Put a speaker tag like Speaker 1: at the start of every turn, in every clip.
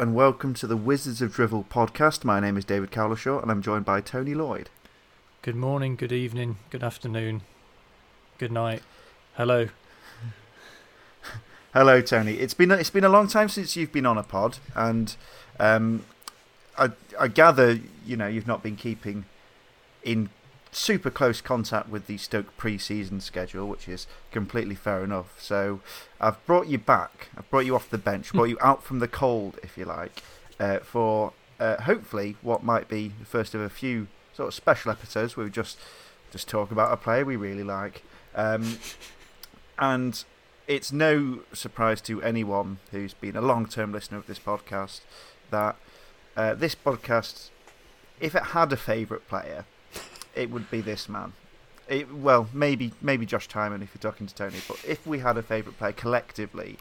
Speaker 1: And welcome to the Wizards of Drivel podcast. My name is David Cowlishaw and I'm joined by Tony Lloyd.
Speaker 2: Good morning, good evening, good afternoon, good night. Hello.
Speaker 1: Hello, Tony. It's been a, it's been a long time since you've been on a pod, and um, I I gather you know you've not been keeping in super close contact with the Stoke pre-season schedule, which is completely fair enough. So I've brought you back. I've brought you off the bench, brought you out from the cold, if you like, uh, for uh, hopefully what might be the first of a few sort of special episodes where we just just talk about a player we really like. Um, and it's no surprise to anyone who's been a long-term listener of this podcast that uh, this podcast, if it had a favourite player, it would be this man. It, well, maybe maybe Josh Tymon if you're talking to Tony, but if we had a favourite player collectively,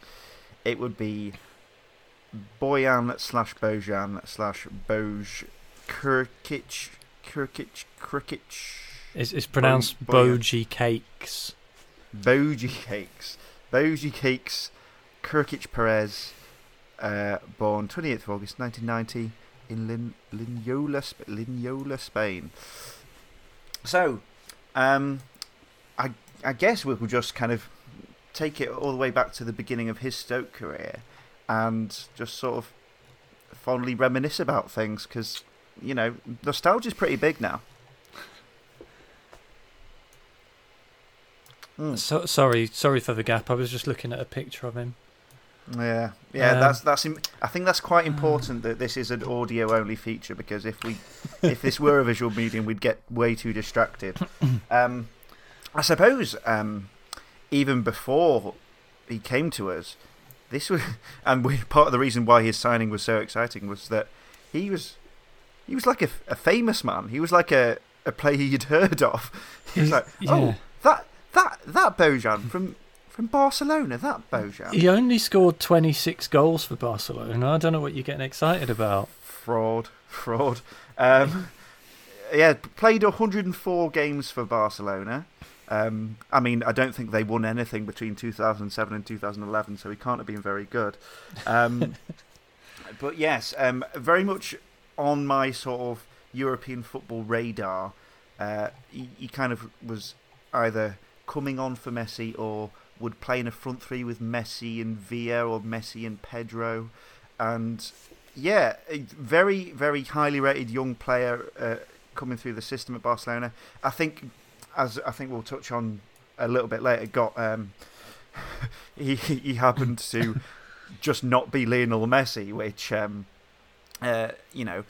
Speaker 1: it would be Bojan slash Bojan slash Boj Krkic Krkic Krkic.
Speaker 2: It's, it's pronounced. Boji Cakes.
Speaker 1: Boji Cakes. Boji Cakes Krkic Perez, uh, born 28th of August 1990 in Lin- Linyola, Sp- Linyola, Spain. So, um, I, I guess we'll just kind of take it all the way back to the beginning of his Stoke career and just sort of fondly reminisce about things because, you know, nostalgia's pretty big now. Mm.
Speaker 2: So, sorry, sorry for the gap. I was just looking at a picture of him.
Speaker 1: Yeah, yeah,
Speaker 2: Um,
Speaker 1: that's that's. Im- I think that's quite important that this is an audio only feature because if we, if this were a visual medium, we'd get way too distracted. Um, I suppose um, even before he came to us, this was, and we, part of the reason why his signing was so exciting was that he was, he was like a, a famous man. He was like a, a player you'd heard of. He was like,
Speaker 2: yeah.
Speaker 1: oh, that that that Bojan from from Barcelona, that Bojan.
Speaker 2: He only scored 26 goals for Barcelona. I don't know what you're getting excited about.
Speaker 1: Fraud, fraud. Um, yeah, played 104 games for Barcelona. Um, I mean, I don't think they won anything between 2007 and 2011, so he can't have been very good. Um, but yes, um, very much on my sort of European football radar. Uh, he, he kind of was either coming on for Messi or would play in a front three with Messi and Villa or Messi and Pedro. And yeah, a very, very highly rated young player uh, coming through the system at Barcelona. I think, as I think we'll touch on a little bit later, got um, he he happened to just not be Lionel Messi, which um, uh, you know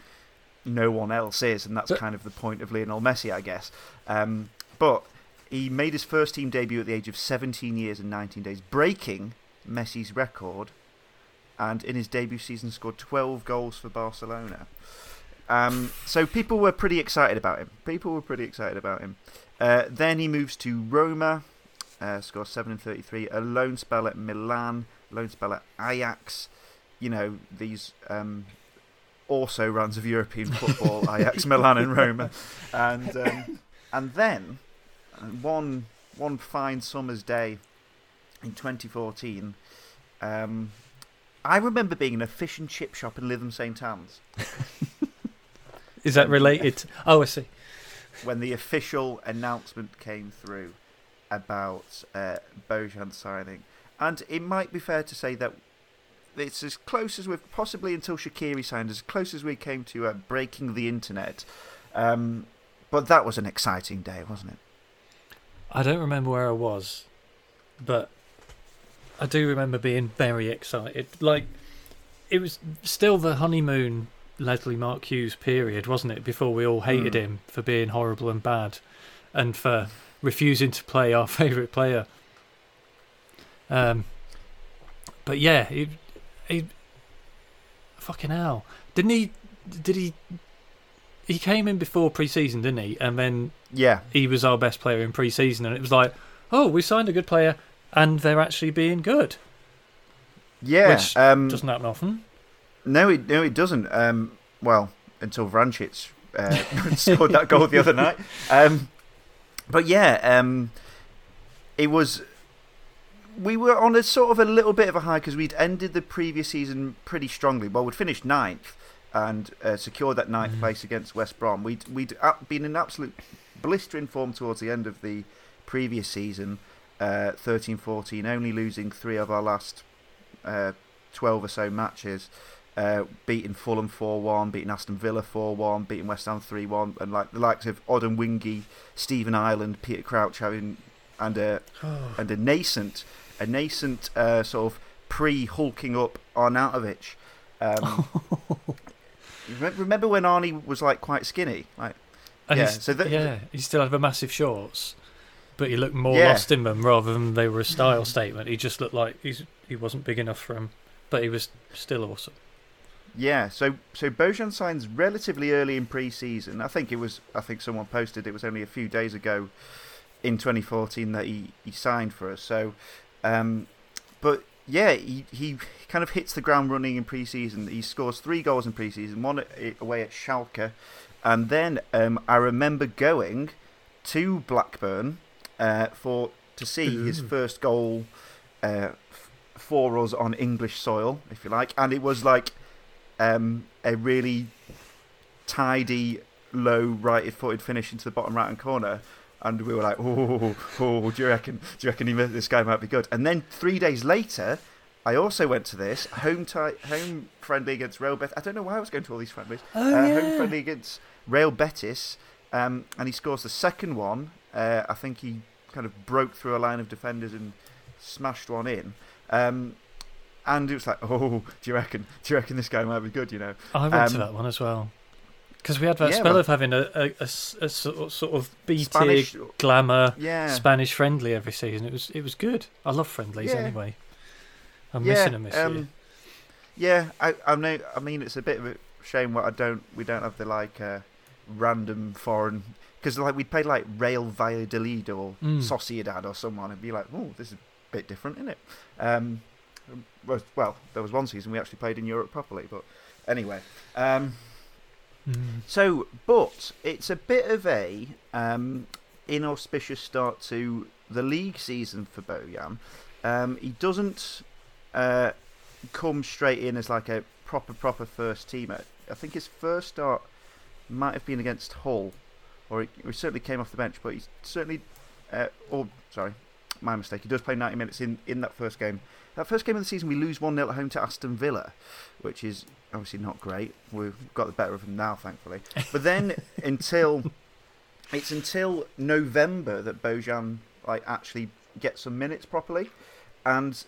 Speaker 1: no one else is, and that's kind of the point of Lionel Messi, I guess. Um, but he made his first team debut at the age of 17 years and 19 days, breaking Messi's record, and in his debut season scored 12 goals for Barcelona. Um, so people were pretty excited about him. People were pretty excited about him. Uh, then he moves to Roma, uh, scores 7 and 33, a loan spell at Milan, loan spell at Ajax. You know, these um, also runs of European football, Ajax, Milan, and Roma. And, um, and then, one, one fine summer's day in 2014, um, I remember being in a fish and chip shop in Lytham St Anne's
Speaker 2: Is that related? Oh, I see.
Speaker 1: when the official announcement came through about uh, Bojan signing. And it might be fair to say that it's as close as we've possibly until Shaqiri signed, as close as we came to uh, breaking the internet. Um, but that was an exciting day, wasn't it?
Speaker 2: I don't remember where I was, but I do remember being very excited. Like, it was still the honeymoon Leslie Mark Hughes period, wasn't it? Before we all hated
Speaker 1: Hmm.
Speaker 2: him for being horrible and bad and for refusing to play our favourite player. Um, but yeah, he, he, fucking hell. Didn't he, did he, he came in before pre season, didn't he? And then
Speaker 1: Yeah,
Speaker 2: he was our best player in pre-season, and it was like, oh, we signed a good player, and they're actually being good.
Speaker 1: yeah.
Speaker 2: Which
Speaker 1: um,
Speaker 2: Doesn't happen often.
Speaker 1: No, it no, it doesn't. Um, well, until Vrancic uh, scored that goal the other night. Um, but yeah, um, it was we were on a sort of a little bit of a high because we'd ended the previous season pretty strongly. Well, we'd finished ninth and uh, secured that ninth
Speaker 2: Mm.
Speaker 1: place against West Brom. We'd we'd uh, been in absolute blistering form towards the end of the previous season, uh, 13-14, only losing three of our last uh, 12 or so matches. Uh, beating Fulham 4-1, beating Aston Villa 4-1, beating West Ham 3-1, and like the likes of Odemwingie, Stephen Ireland, Peter Crouch having and a and a nascent, a nascent uh, sort of pre-hulking up Arnautovic. Um, remember when Arnie was like quite skinny? Like Yeah, so that-
Speaker 2: yeah, he still had the massive shorts, but he looked more
Speaker 1: Yeah.
Speaker 2: lost in them rather than they were a style statement. He just looked like he's he wasn't big enough for him, but he was still awesome.
Speaker 1: yeah, so so Bojan signs relatively early in pre-season. I think it was. I think someone posted it was only a few days ago in 2014 that he, he signed for us. So, um, but yeah, he, he kind of hits the ground running in pre-season. He scores three goals in pre-season, one away at Schalke, and then um, I remember going to Blackburn uh, for to see his first goal uh, for us on English soil, if you like, and it was like um, a really tidy, low righted-footed finish into the bottom right-hand corner. And we were like, oh, oh, do you reckon? Do you reckon he, this guy might be good? And then three days later, I also went to this home ti- home friendly against Real Betis. I don't know why I was going to all these friendlies.
Speaker 2: Oh
Speaker 1: uh, Home friendly against Real Betis, um, and he scores the second one. Uh, I think he kind of broke through a line of defenders and smashed one in. Um, and it was like, oh, do you reckon? Do you reckon this guy might be good? You know?
Speaker 2: I went to
Speaker 1: Um,
Speaker 2: that one as well because we had that
Speaker 1: yeah,
Speaker 2: spell
Speaker 1: well-
Speaker 2: of having a sort of- sort of B tier glamour
Speaker 1: yeah,
Speaker 2: Spanish friendly every season. It was it was good. I love friendlies
Speaker 1: Yeah.
Speaker 2: anyway. I'm
Speaker 1: yeah,
Speaker 2: missing this year.
Speaker 1: um, Yeah, I, I know. I mean, it's a bit of a shame what I don't. We don't have the like uh, random foreign because like we'd play like Real Valladolid or
Speaker 2: Mm.
Speaker 1: Sociedad or someone and be like, oh, this is a bit different, isn't it? Um, well, well, there was one season we actually played in Europe properly, but anyway. Um,
Speaker 2: Mm.
Speaker 1: so, but it's a bit of a um, inauspicious start to the league season for Bojan. Um, he doesn't uh, come straight in as like a proper, proper first teamer. I think his first start might have been against Hull, or he, he certainly came off the bench. But he's certainly, uh, or sorry, my mistake. He does play 90 minutes in, in that first game. That first game of the season, we lose 1 0 at home to Aston Villa, which is obviously not great. We've got the better of them now, thankfully. But then until it's until November that Bojan like actually gets some minutes properly, and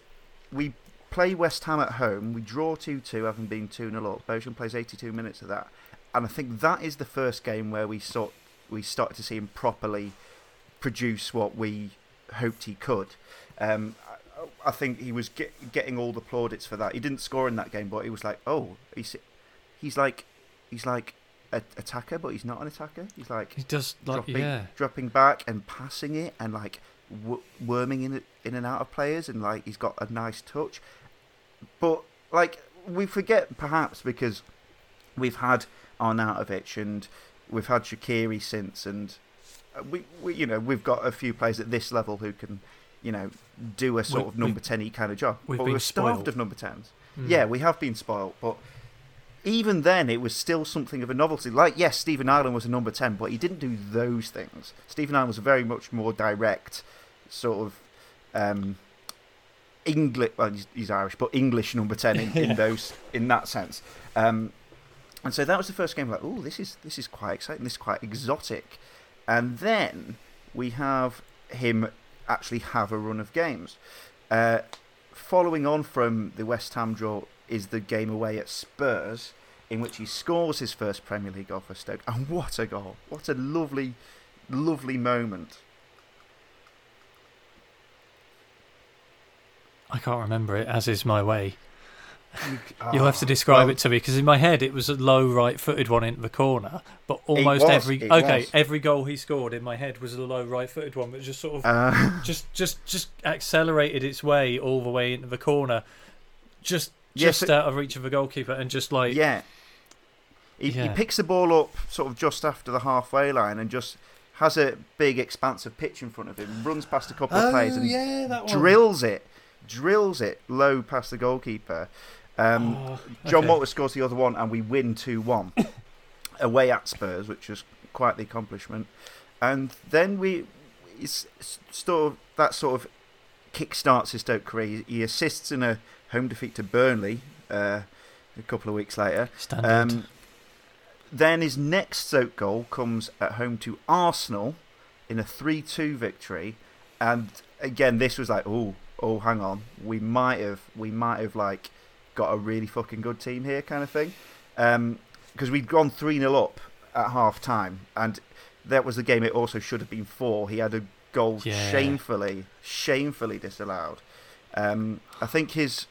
Speaker 1: we play West Ham at home. We draw two two, having been two 0 up. Bojan plays eighty two minutes of that, and I think that is the first game where we sort we started to see him properly produce what we hoped he could. Um, I, I think he was get, getting all the plaudits for that. He didn't score in that game, but he was like, oh, he's he's like he's like a attacker, but he's not an attacker. He's like
Speaker 2: He does like
Speaker 1: dropping,
Speaker 2: yeah.
Speaker 1: dropping back and passing it and like w- worming in in and out of players and like he's got a nice touch. But like we forget perhaps because we've had Arnautovic and we've had Shaqiri since and uh, we, we you know we've got a few players at this level who can you know do a sort
Speaker 2: We-
Speaker 1: of number 10 kind of job.
Speaker 2: we've
Speaker 1: but
Speaker 2: been
Speaker 1: we're starved
Speaker 2: spoiled.
Speaker 1: of number 10s.
Speaker 2: Mm.
Speaker 1: Yeah, we have been spoilt, but even then, it was still something of a novelty. Like, yes, Stephen Ireland was a number 10, but he didn't do those things. Stephen Ireland was a very much more direct, sort of um, English. Well, he's, he's Irish, but English number 10 in, in those in that sense. Um, and so that was the first game. Like, oh, this is this is quite exciting. This is quite exotic. And then we have him actually have a run of games. Uh, following on from the West Ham draw is the game away at Spurs, in which he scores his first Premier League goal for Stoke. And what a goal! What a lovely, lovely moment.
Speaker 2: I can't remember it, as is my way.
Speaker 1: You,
Speaker 2: You'll have to
Speaker 1: Ah,
Speaker 2: describe
Speaker 1: well,
Speaker 2: it to me because in my head it was a low right-footed one into the corner, but almost
Speaker 1: was,
Speaker 2: every okay,
Speaker 1: was.
Speaker 2: every goal he scored in my head was a low right-footed one, but just sort of
Speaker 1: Uh,
Speaker 2: just just just accelerated its way all the way into the corner, just just
Speaker 1: it-
Speaker 2: out of reach of the goalkeeper, and just like
Speaker 1: yeah. He, he picks the ball up sort of just after the halfway line and just has a big expanse of pitch in front of him, runs past a couple of players and
Speaker 2: Oh, yeah, that
Speaker 1: drills it drills it low past the goalkeeper. Um,
Speaker 2: Oh,
Speaker 1: Jon
Speaker 2: okay.
Speaker 1: Walter scores the other one, and we win 2 1 away at Spurs, which was quite the accomplishment. And then we, it's it's sort of, that sort of kick-starts his Stoke career. He assists in a home defeat to Burnley uh, a couple of weeks later.
Speaker 2: Standard.
Speaker 1: Um, then his next Stoke goal comes at home to Arsenal in a 3 2 victory. And again, this was like, oh, oh, hang on. We might have, we might have like got a really fucking good team here, kind of thing. Because we'd gone 3 0 up at half time. And that was the game it also should have been 4. He had a goal
Speaker 2: Yeah.
Speaker 1: shamefully, shamefully disallowed. Um, I think his,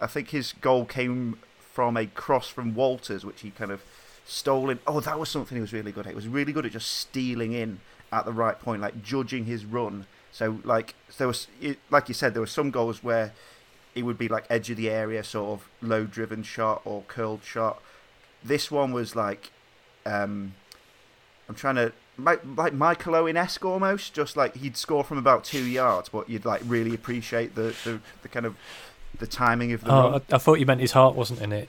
Speaker 1: I think his goal came from a cross from Walters, which he kind of stole in. Oh, that was something he was really good at. He was really good at just stealing in at the right point, like judging his run. So, like there was, like you said, there were some goals where it would be like edge of the area, sort of low driven shot or curled shot. This one was like, um, I'm trying to like, like Michael Owen esque almost, just like he'd score from about two yards, but you'd like really appreciate the the, the kind of the timing of the
Speaker 2: oh, I, I thought you meant his heart wasn't in it.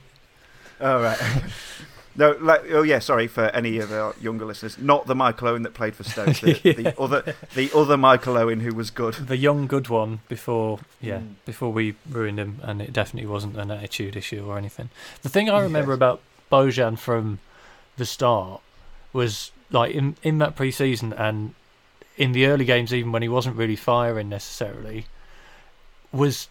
Speaker 1: Oh right. no, like oh yeah, sorry for any of our younger listeners. Not the Michael Owen that played for Stoke. The,
Speaker 2: Yeah.
Speaker 1: the other, the other Michael Owen who was good.
Speaker 2: The young good one before, yeah,
Speaker 1: Mm.
Speaker 2: before we ruined him, and it definitely wasn't an attitude issue or anything. The thing I remember
Speaker 1: Yes.
Speaker 2: about Bojan from the start was like in in that pre-season and in the early games, even when he wasn't really firing necessarily, was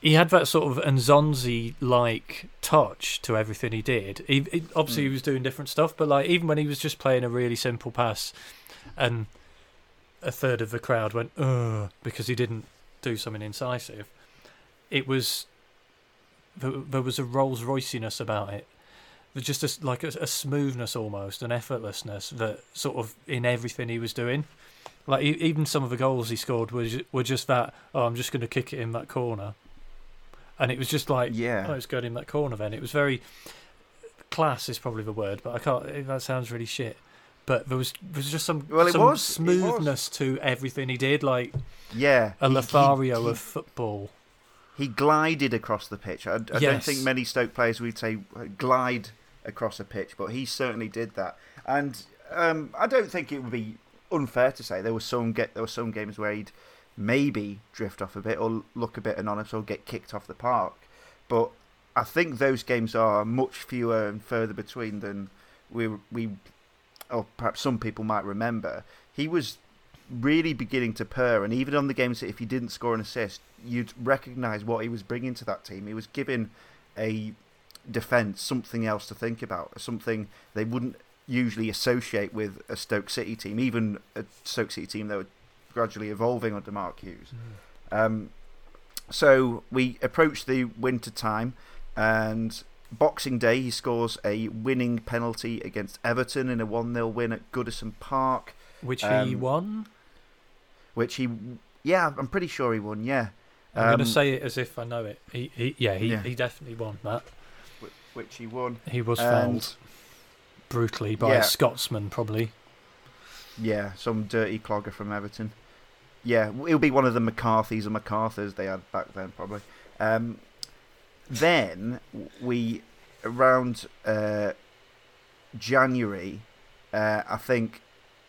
Speaker 2: he had that sort of Nzonzi like touch to everything he did. He, he- obviously, he
Speaker 1: Mm.
Speaker 2: was doing different stuff, but like even when he was just playing a really simple pass, and a third of the crowd went ugh because he didn't do something incisive, it was there, there was a Rolls Royciness about it. There's just a like a, a smoothness almost, an effortlessness that sort of in everything he was doing. Like even some of the goals he scored were were just that. Oh, I'm just going to kick it in that corner, and it was just like
Speaker 1: Yeah.
Speaker 2: oh, it's going in that corner. Then it was very class is probably the word, but I can't. That sounds really shit. But there was there was just some
Speaker 1: Well, it
Speaker 2: some
Speaker 1: was- it was.
Speaker 2: smoothness to everything he did, like
Speaker 1: Yeah.
Speaker 2: a
Speaker 1: he-
Speaker 2: Lothario
Speaker 1: he,
Speaker 2: of football.
Speaker 1: he, he glided across the pitch. I, I don't think many Stoke players would say uh, glide across a pitch, but he certainly did that. And um, I don't think it would be unfair to say there was some get there were some games where he'd maybe drift off a bit or look a bit anonymous or get kicked off the park. But I think those games are much fewer and further between than we we or perhaps some people might remember. He was really beginning to purr, and even on the games that if he didn't score an assist, you'd recognise what he was bringing to that team. He was giving a defence something else to think about, something they wouldn't usually associate with a Stoke City team, even a Stoke City team that were gradually evolving under Mark Hughes. Um, so we approach the winter time, and Boxing Day he scores a winning penalty against Everton in a 1 0 win at Goodison Park,
Speaker 2: which he
Speaker 1: Um,
Speaker 2: won.
Speaker 1: which he, yeah, I'm pretty sure he won, yeah.
Speaker 2: I'm going
Speaker 1: um,
Speaker 2: to say it as if I know it. He, he yeah, he,
Speaker 1: Yeah.
Speaker 2: he definitely won that.
Speaker 1: Which he won.
Speaker 2: He was
Speaker 1: And-
Speaker 2: fouled brutally by
Speaker 1: Yeah.
Speaker 2: a Scotsman, probably.
Speaker 1: Yeah, some dirty clogger from Everton. Yeah, it'll be one of the McCarthys or MacArthurs they had back then, probably. Um, then we, around uh, January, uh, I think,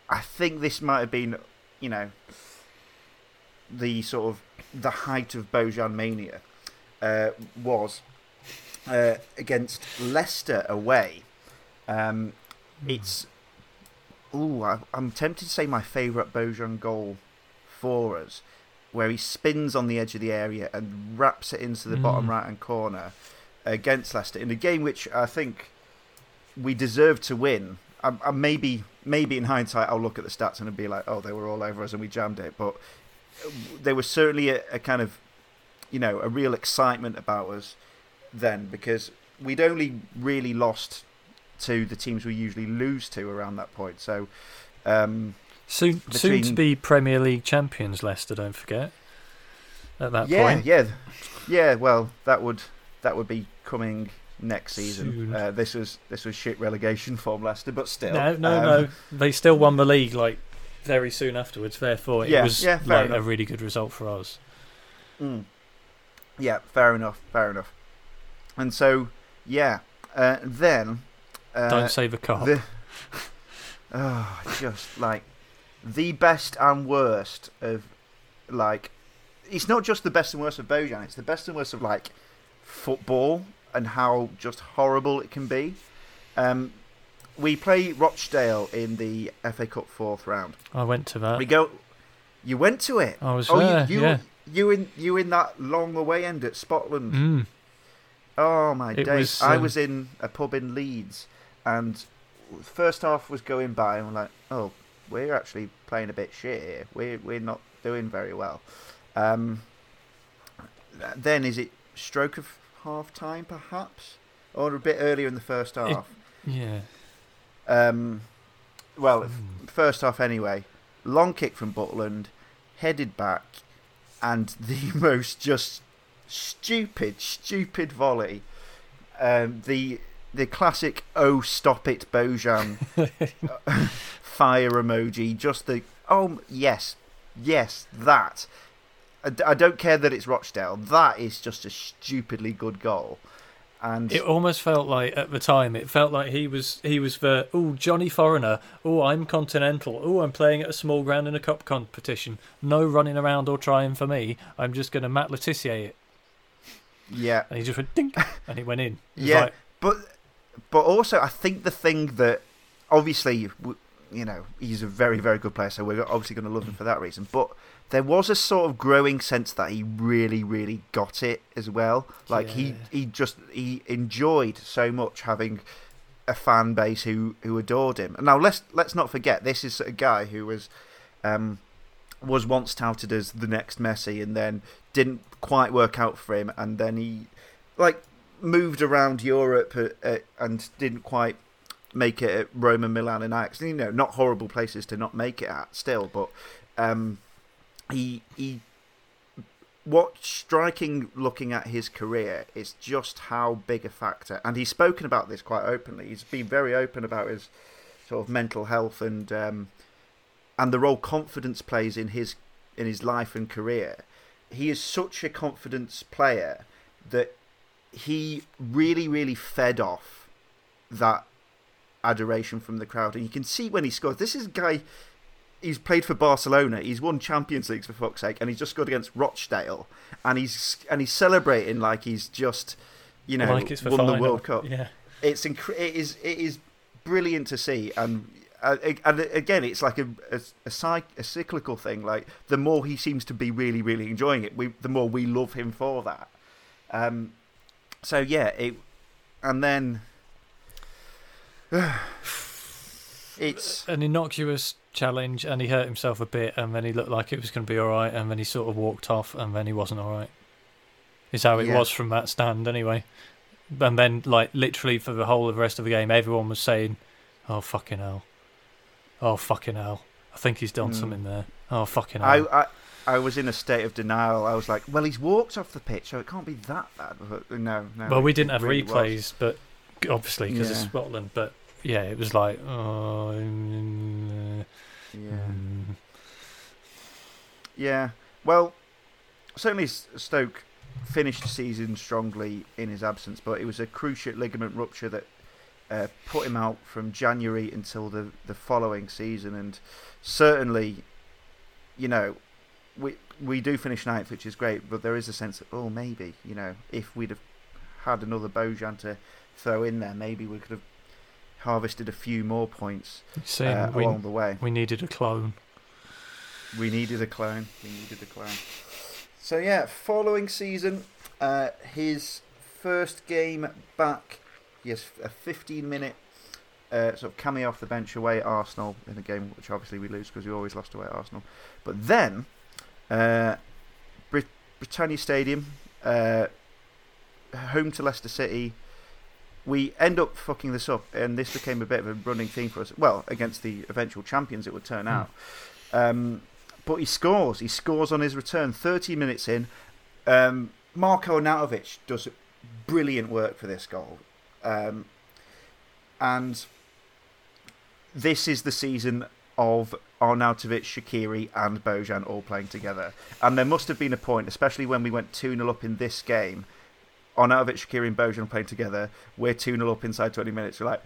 Speaker 1: I think this might have been, you know, the sort of the height of Bojan mania uh, was uh, against Leicester away. Um, it's Ooh, I, I'm tempted to say my favourite Bojan goal for us, where he spins on the edge of the area and wraps it into the bottom
Speaker 2: Mm.
Speaker 1: right hand corner against Leicester in a game which I think we deserved to win. I, I maybe, maybe in hindsight, I'll look at the stats and be like, "Oh, they were all over us and we jammed it." But there was certainly a, a kind of, you know, a real excitement about us then because we'd only really lost to the teams we usually lose to around that point. So, um,
Speaker 2: Soon, soon to be Premier League champions, Leicester. Don't forget. At that
Speaker 1: yeah,
Speaker 2: point,
Speaker 1: yeah, yeah. Well, that would that would be coming next season. Uh, this was this was shit relegation form Leicester, but still.
Speaker 2: no, no,
Speaker 1: um,
Speaker 2: no. They still won the league like very soon afterwards. Therefore, it
Speaker 1: Yeah,
Speaker 2: was
Speaker 1: yeah,
Speaker 2: like a really good result for us.
Speaker 1: mm. Yeah, fair enough, fair enough. And so, yeah, uh, then. Uh,
Speaker 2: Don't save a cop.
Speaker 1: the, oh, just like the best and worst of like. It's not just the best and worst of Bojan, it's the best and worst of like football and how just horrible it can be. Um, we play Rochdale in the FA Cup fourth round.
Speaker 2: I went to that.
Speaker 1: We go. You went to it.
Speaker 2: I was
Speaker 1: oh,
Speaker 2: there.
Speaker 1: you, you,
Speaker 2: yeah.
Speaker 1: you in you in that long away end at Spotland.
Speaker 2: Mm.
Speaker 1: Oh my
Speaker 2: It
Speaker 1: days!
Speaker 2: was,
Speaker 1: I
Speaker 2: um,
Speaker 1: was in a pub in Leeds, and first half was going by, and we're like, oh, we're actually playing a bit shit here. We're we're not doing very well. Um, then is it stroke of half time perhaps, or a bit earlier in the first
Speaker 2: It-
Speaker 1: half?
Speaker 2: Yeah.
Speaker 1: Um, well,
Speaker 2: Mm.
Speaker 1: first half anyway. Long kick from Butland, headed back, and the most just stupid, stupid volley. Um, the the classic "Oh stop it, Bojan" fire emoji. Just the oh yes, yes that. I don't care that it's Rochdale. That is just a stupidly good goal, and
Speaker 2: It almost felt like at the time it felt like he was he was the oh Johnny Foreigner oh I'm continental oh I'm playing at a small ground in a cup competition no running around or trying for me I'm just going to Matt Le Tissier it
Speaker 1: yeah,
Speaker 2: and he just went dink and he went in It
Speaker 1: Yeah.
Speaker 2: like,
Speaker 1: But but also, I think the thing that obviously, you know, he's a very very good player, so we're obviously going to love him for that reason. But there was a sort of growing sense that he really really got it as well. Like he
Speaker 2: Yeah.
Speaker 1: he just he enjoyed so much having a fan base who who adored him. Now let's let's not forget this is a guy who was. Um, was once touted as the next Messi, and then didn't quite work out for him, and then he like moved around Europe uh, uh, and didn't quite make it at Roma, Milan, and Ajax. You know, not horrible places to not make it at still, but um, he he. What's striking looking at his career is just how big a factor, and he's spoken about this quite openly. He's been very open about his sort of mental health and um, and the role confidence plays in his in his life and career. He is such a confidence player that he really, really fed off that adoration from the crowd, and you can see when he scores. This is a guy. He's played for Barcelona. He's won Champions Leagues for fuck's sake, and he's just scored against Rochdale, and he's and he's celebrating like he's just, you know,
Speaker 2: like
Speaker 1: won the. World Cup
Speaker 2: yeah
Speaker 1: it's incre- it is it is brilliant to see and uh, and again it's like a a, a, cyc- a cyclical thing like the more he seems to be really really enjoying it we the more we love him for that um so yeah it and then it's
Speaker 2: an innocuous challenge and he hurt himself a bit and then he looked like it was going to be all right and then he sort of walked off and then he wasn't all right is how it
Speaker 1: Yeah.
Speaker 2: was from that stand anyway. And then like literally for the whole of the rest of the game everyone was saying oh fucking hell. Oh fucking hell. I think he's done
Speaker 1: Mm.
Speaker 2: something there. Oh fucking hell.
Speaker 1: I I was in a state of denial. I was like, "Well, he's walked off the pitch, so it can't be that bad." But no, no.
Speaker 2: well we didn't have
Speaker 1: really was.
Speaker 2: replays but obviously because
Speaker 1: Yeah.
Speaker 2: it's Spotland but yeah it was like oh mm,
Speaker 1: Yeah.
Speaker 2: mm.
Speaker 1: Yeah. Well, certainly Stoke finished the season strongly in his absence, but it was a cruciate ligament rupture that uh, put him out from January until the, the following season. And certainly, you know, we we do finish ninth, which is great, but there is a sense that, oh, maybe, you know, if we'd have had another Bojan to throw in there, maybe we could have harvested a few more points uh,
Speaker 2: we,
Speaker 1: along the way.
Speaker 2: we needed a clone
Speaker 1: We needed a clone. We needed a clone. So yeah, following season, uh, his first game back, he has a 15-minute uh, sort of cameo off the bench away at Arsenal in a game which obviously we lose because we always lost away at Arsenal. But then, uh, Brit- Britannia Stadium, uh, home to Leicester City. We end up fucking this up, and this became a bit of a running theme for us. Well, against the eventual champions, it would turn
Speaker 2: Hmm.
Speaker 1: out. Um, but he scores. He scores on his return. 30 minutes in. Um, Marko Arnautovic does brilliant work for this goal. Um, and this is the season of Arnautovic, Shaqiri, and Bojan all playing together. And there must have been a point, especially when we went 2 0 up in this game. Arnautovic, Shaqiri, and Bojan playing together. We're 2 0 up inside 20 minutes. We're like,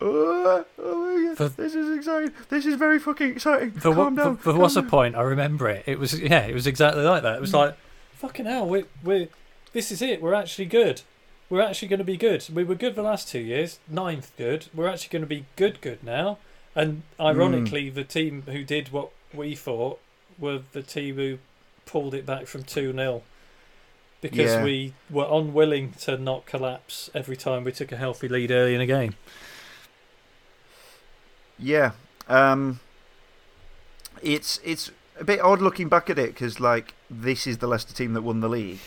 Speaker 1: oh, oh
Speaker 2: The-
Speaker 1: this is exciting. This is very fucking exciting.
Speaker 2: The,
Speaker 1: Calm down.
Speaker 2: the, the
Speaker 1: calm
Speaker 2: what's the point? I remember it. It was yeah, it was exactly like that. It was mm. like, fucking hell, we we this is it. We're actually good. We're actually going to be good. We were good the last two years. Ninth good. We're actually going to be good, good now. And ironically, the team who did what we thought were the team who pulled it back from two 0 because
Speaker 1: Yeah.
Speaker 2: we were unwilling to not collapse every time we took a healthy lead early in a game.
Speaker 1: Yeah. Um, it's it's a bit odd looking back at it because like this is the Leicester team that won the league,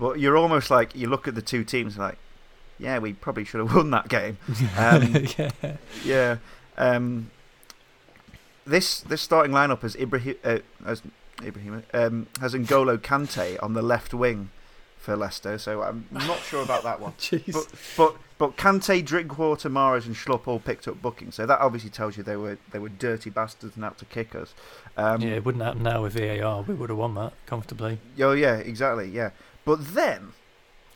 Speaker 1: but you're almost like you look at the two teams like, yeah, we probably should have won that game. Um,
Speaker 2: yeah.
Speaker 1: yeah. Um, this this starting lineup has Ibrahim uh, as Ibrahim um, has N'Golo Kante on the left wing for Leicester, so I'm not sure about that one. But but but Kante, Drinkwater, Mahrez, and Schlupp all picked up booking, so that obviously tells you they were they were dirty bastards and out to kick us. Um,
Speaker 2: yeah, it wouldn't happen now with VAR. We would have won that comfortably.
Speaker 1: Oh yeah, exactly. Yeah. But then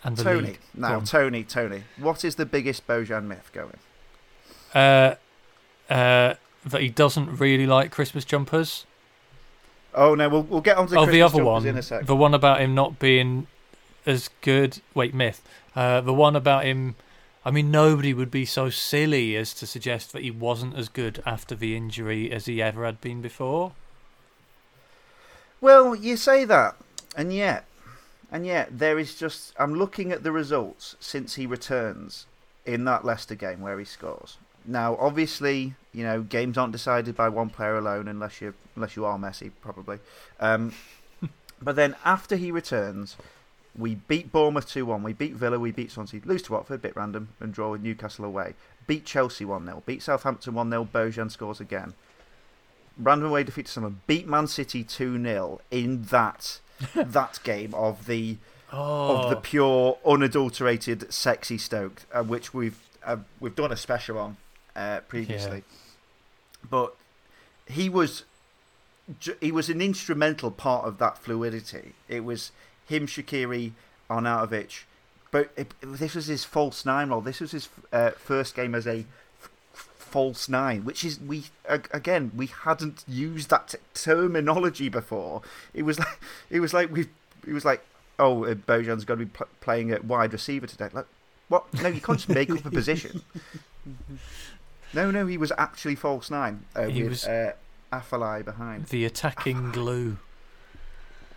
Speaker 2: And the
Speaker 1: Tony,
Speaker 2: league.
Speaker 1: Now. Tony, Tony, what is the biggest Bojan myth going?
Speaker 2: Uh, uh, that he doesn't really like Christmas jumpers.
Speaker 1: Oh no, we'll we'll get on to
Speaker 2: oh,
Speaker 1: Christmas
Speaker 2: the other one,
Speaker 1: in a sec.
Speaker 2: the one about him not being as good. Wait, myth. Uh, the one about him. I mean, nobody would be so silly as to suggest that he wasn't as good after the injury as he ever had been before.
Speaker 1: Well, you say that, and yet, and yet, there is just. I'm looking at the results since he returns in that Leicester game where he scores. Now, obviously, you know, games aren't decided by one player alone, unless you unless you are Messi, probably. Um, but then after he returns, we beat Bournemouth two one. We beat Villa. We beat Swansea. Lose to Watford, bit random, and draw with Newcastle away. Beat Chelsea one 0 Beat Southampton one 0 Bojan scores again. Random away defeat to someone. Beat Man City two 0 in that that game of the
Speaker 2: Oh,
Speaker 1: of the pure, unadulterated, sexy Stoke, uh, which we've uh, we've done a special on uh, previously. But he was he was an instrumental part of that fluidity. It was him, Shaqiri, Arnautovic. But it, this was his false nine role. This was his uh, first game as a f- false nine, which is we again we hadn't used that t- terminology before. It was like it was like we it was like oh uh, Bojan's going to be pl- playing at wide receiver today. Like what? No, you can't just make up a position. No, no, he was actually false nine uh,
Speaker 2: He
Speaker 1: with
Speaker 2: was-
Speaker 1: uh, Afellay behind.
Speaker 2: the attacking glue.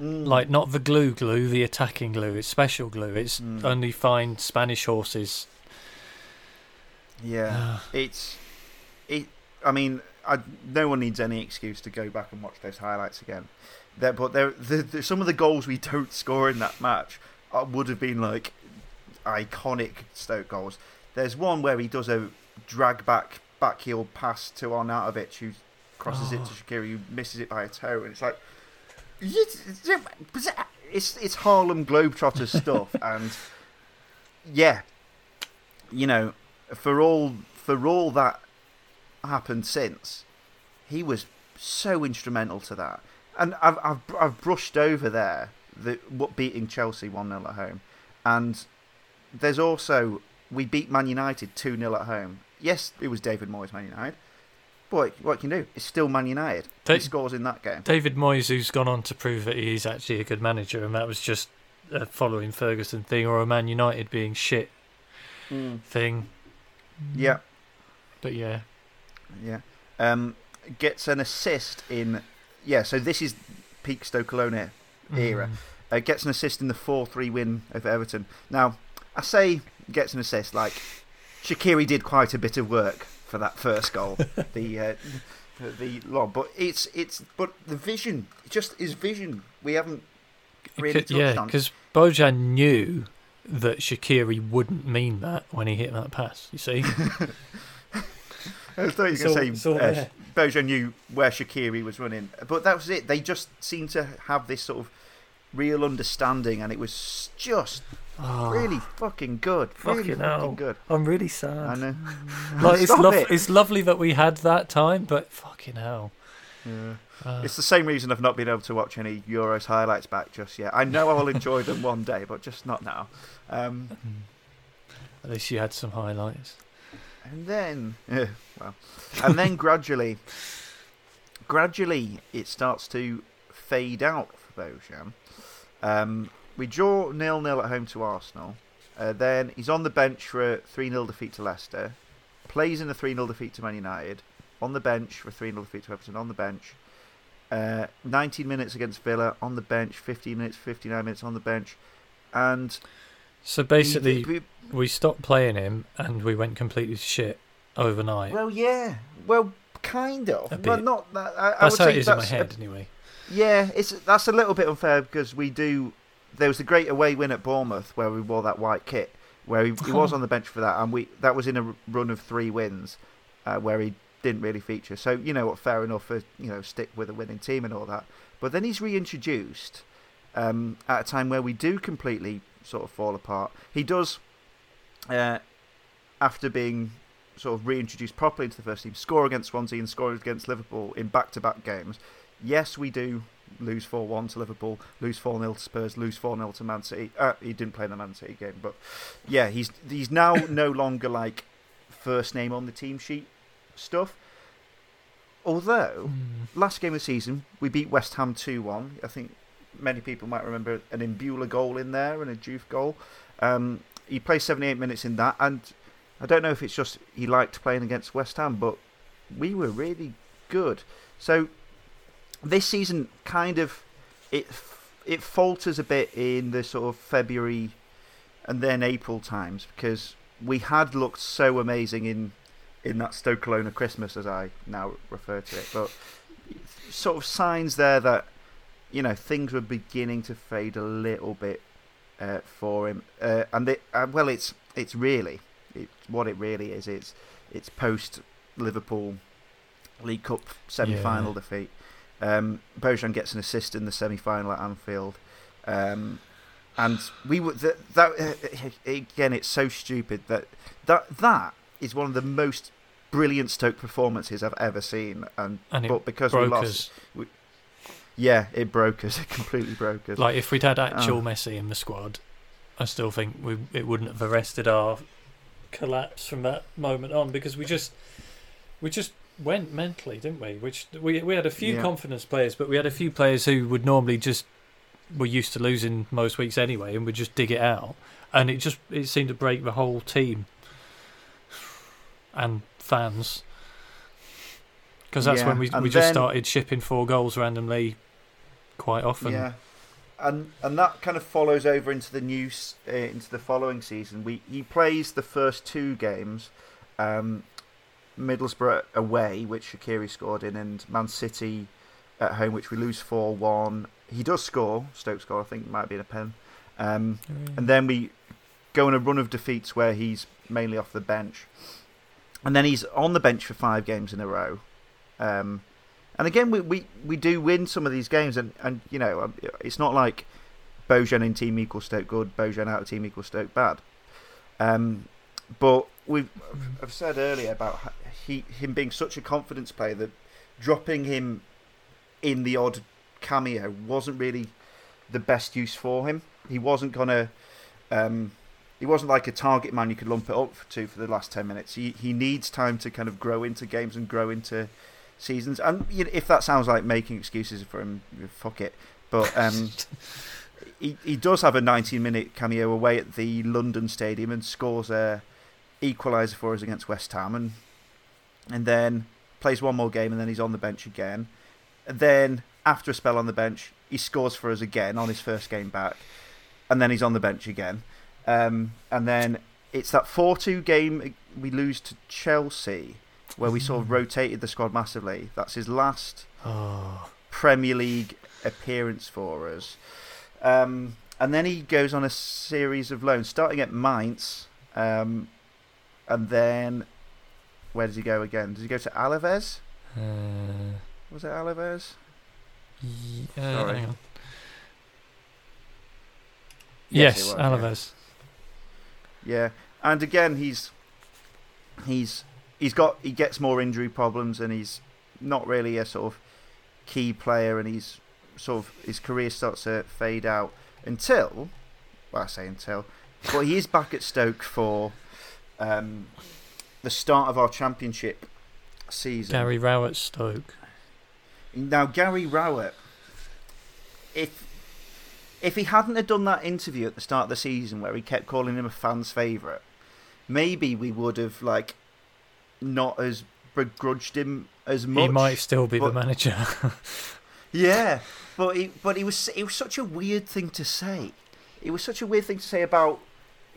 Speaker 1: Mm.
Speaker 2: Like not the glue glue, the attacking glue. It's special glue. It's
Speaker 1: Mm.
Speaker 2: only find Spanish horses.
Speaker 1: yeah, it's it. I mean, I, no one needs any excuse to go back and watch those highlights again. There, but there, the, the, some of the goals we don't score in that match uh, would have been like iconic Stoke goals. There's one where he does a drag back backheel pass to Arnautovic, who crosses it to ah.
Speaker 2: Oh.
Speaker 1: Shaqiri, who misses it by a toe, and it's like it's it's Harlem Globetrotters stuff, and yeah, you know, for all for all that happened since, he was so instrumental to that. And I've I've, I've brushed over there the what beating Chelsea one 0 at home, and there's also we beat Man United two 0 at home. Yes, it was David Moyes Man United. But what can you do? It's still Man United.
Speaker 2: Da-
Speaker 1: he scores in that game.
Speaker 2: David Moyes, who's gone on to prove that he's actually a good manager, and that was just a following Ferguson thing or a Man United being shit thing.
Speaker 1: Yeah,
Speaker 2: But yeah,
Speaker 1: yeah. Um, gets an assist in. Yeah, so this is peak Stokealona Era.
Speaker 2: Mm.
Speaker 1: uh, gets an assist in the 4 3 win over Everton. Now, I say gets an assist, like Shaqiri did quite a bit of work for that first goal, the uh, the lob. But it's it's but the vision, just his vision, we haven't really
Speaker 2: Because- yeah,
Speaker 1: on.
Speaker 2: because Bojan knew that Shaqiri wouldn't mean that when he hit that pass. You see,
Speaker 1: I thought you were
Speaker 2: So-
Speaker 1: going to say
Speaker 2: so,
Speaker 1: uh,
Speaker 2: yeah.
Speaker 1: Bojan knew where Shaqiri was running, but that was it. They just seemed to have this sort of real understanding, and it was just
Speaker 2: Oh,
Speaker 1: really fucking good. Really
Speaker 2: Fucking
Speaker 1: fucking
Speaker 2: hell.
Speaker 1: good.
Speaker 2: I'm really sad.
Speaker 1: I know.
Speaker 2: Like it's, lov-
Speaker 1: it.
Speaker 2: it's lovely that we had that time, but fucking hell.
Speaker 1: Yeah.
Speaker 2: Uh,
Speaker 1: It's the same reason I've not been able to watch any Euros highlights back just yet. I know I'll enjoy them one day, but just not now. Um,
Speaker 2: at least you had some highlights.
Speaker 1: and then, yeah, well, and then gradually, gradually it starts to fade out for Bojan. Um, we draw nil nil at home to Arsenal. Uh, then he's on the bench for a 3 0 defeat to Leicester. Plays in a 3 0 defeat to Man United. On the bench for a 3 0 defeat to Everton. On the bench. Uh, 19 minutes against Villa. On the bench. 15 minutes, 59 minutes on the bench. And
Speaker 2: So
Speaker 1: he-
Speaker 2: basically,
Speaker 1: we-
Speaker 2: we stopped playing him and we went completely shit overnight.
Speaker 1: well, yeah. Well, kind of. But not that. I, I
Speaker 2: that's
Speaker 1: would
Speaker 2: how
Speaker 1: say
Speaker 2: it is in my
Speaker 1: that's a
Speaker 2: head, anyway.
Speaker 1: Yeah, it's that's a little bit unfair because we do. There was a great away win at Bournemouth where we wore that white kit, where he, he was on the bench for that, and we that was in a run of three wins, uh, where he didn't really feature. So you know what, fair enough for you know stick with a winning team and all that. But then he's reintroduced um, at a time where we do completely sort of fall apart. He does, uh, after being sort of reintroduced properly into the first team, score against Swansea and score against Liverpool in back-to-back games. Yes, we do lose 4 1 to Liverpool, lose 4 0 to Spurs, lose 4 0 to Man City. Uh, he didn't play in the Man City game, but yeah, he's he's now no longer like first name on the team sheet stuff. Although,
Speaker 2: Mm.
Speaker 1: last game of the season, we beat West Ham 2 1. I think many people might remember an Imbula goal in there and a Juve goal. Um, he played 78 minutes in that, and I don't know if it's just he liked playing against West Ham, but we were really good. So this season kind of it it falters a bit in the sort of February and then April times because we had looked so amazing in in that Stokealona Christmas as I now refer to it, but sort of signs there that you know things were beginning to fade a little bit uh, for him, uh, and it, uh, well, it's it's really it's what it really is. It's it's post Liverpool League Cup semi final
Speaker 2: Yeah.
Speaker 1: defeat. Um, Bojan gets an assist in the semi final at Anfield. Um, and we were that, that uh, again. It's so stupid that that that is one of the most brilliant Stoke performances I've ever seen. And,
Speaker 2: And
Speaker 1: but because we lost,
Speaker 2: us.
Speaker 1: yeah, it broke us. It completely broke us.
Speaker 2: Like if we'd had actual
Speaker 1: Oh.
Speaker 2: Messi in the squad, I still think we it wouldn't have arrested our collapse from that moment on because we just we just went mentally, didn't we? Which we we had a few
Speaker 1: Yeah.
Speaker 2: confidence players, but we had a few players who would normally just were used to losing most weeks anyway and would just dig it out, and it just it seemed to break the whole team and fans. Because that's
Speaker 1: Yeah,
Speaker 2: when we
Speaker 1: and
Speaker 2: we just
Speaker 1: then-
Speaker 2: started shipping four goals randomly quite often.
Speaker 1: Yeah, and and that kind of follows over into the new uh, into the following season. We he plays the first two games, um, Middlesbrough away, which Shaqiri scored in, and Man City at home, which we lose four one. He does score. Stoke score. I think might be in a pen. Um, and then we go on a run of defeats where he's mainly off the bench, and then he's on the bench for five games in a row. Um, and again, we, we, we do win some of these games, and, and you know um, it's not like Bojan in team equals Stoke good, Bojan out of team equals Stoke bad. Um, but we've I've said earlier about he him being such a confidence player that dropping him in the odd cameo wasn't really the best use for him. He wasn't gonna. Um, he wasn't like a target man you could lump it up to for the last ten minutes. He he needs time to kind of grow into games and grow into seasons. And you know, if that sounds like making excuses for him, fuck it. But um, he he does have a 19 minute cameo away at the London Stadium and scores a equaliser for us against West Ham, and and then plays one more game and then he's on the bench again. And then after a spell on the bench, he scores for us again on his first game back, and then he's on the bench again. Um, and then it's that 4 2 game we lose to Chelsea where we sort of rotated the squad massively. That's his last
Speaker 2: Oh,
Speaker 1: Premier League appearance for us. Um, and then he goes on a series of loans, starting at Mainz, um, and then where did he go again? Did he go to Alaves?
Speaker 2: uh,
Speaker 1: Was it Alaves?
Speaker 2: Ye- uh,
Speaker 1: Sorry.
Speaker 2: hang on.
Speaker 1: Yes,
Speaker 2: Yes,
Speaker 1: was, yeah.
Speaker 2: Alaves.
Speaker 1: Yeah, and again, he's he's he's got he gets more injury problems, and he's not really a sort of key player, and he's sort of his career starts to fade out until, well, I say until, but he is back at Stoke for um, the start of our championship season.
Speaker 2: Gary Rowett Stoke.
Speaker 1: Now, Gary Rowett, if if he hadn't have done that interview at the start of the season where he kept calling him a fan's favourite, maybe we would have like not as begrudged him as much.
Speaker 2: He might still be
Speaker 1: but-
Speaker 2: the manager.
Speaker 1: Yeah, but he, but it was it was such a weird thing to say. It was such a weird thing to say about,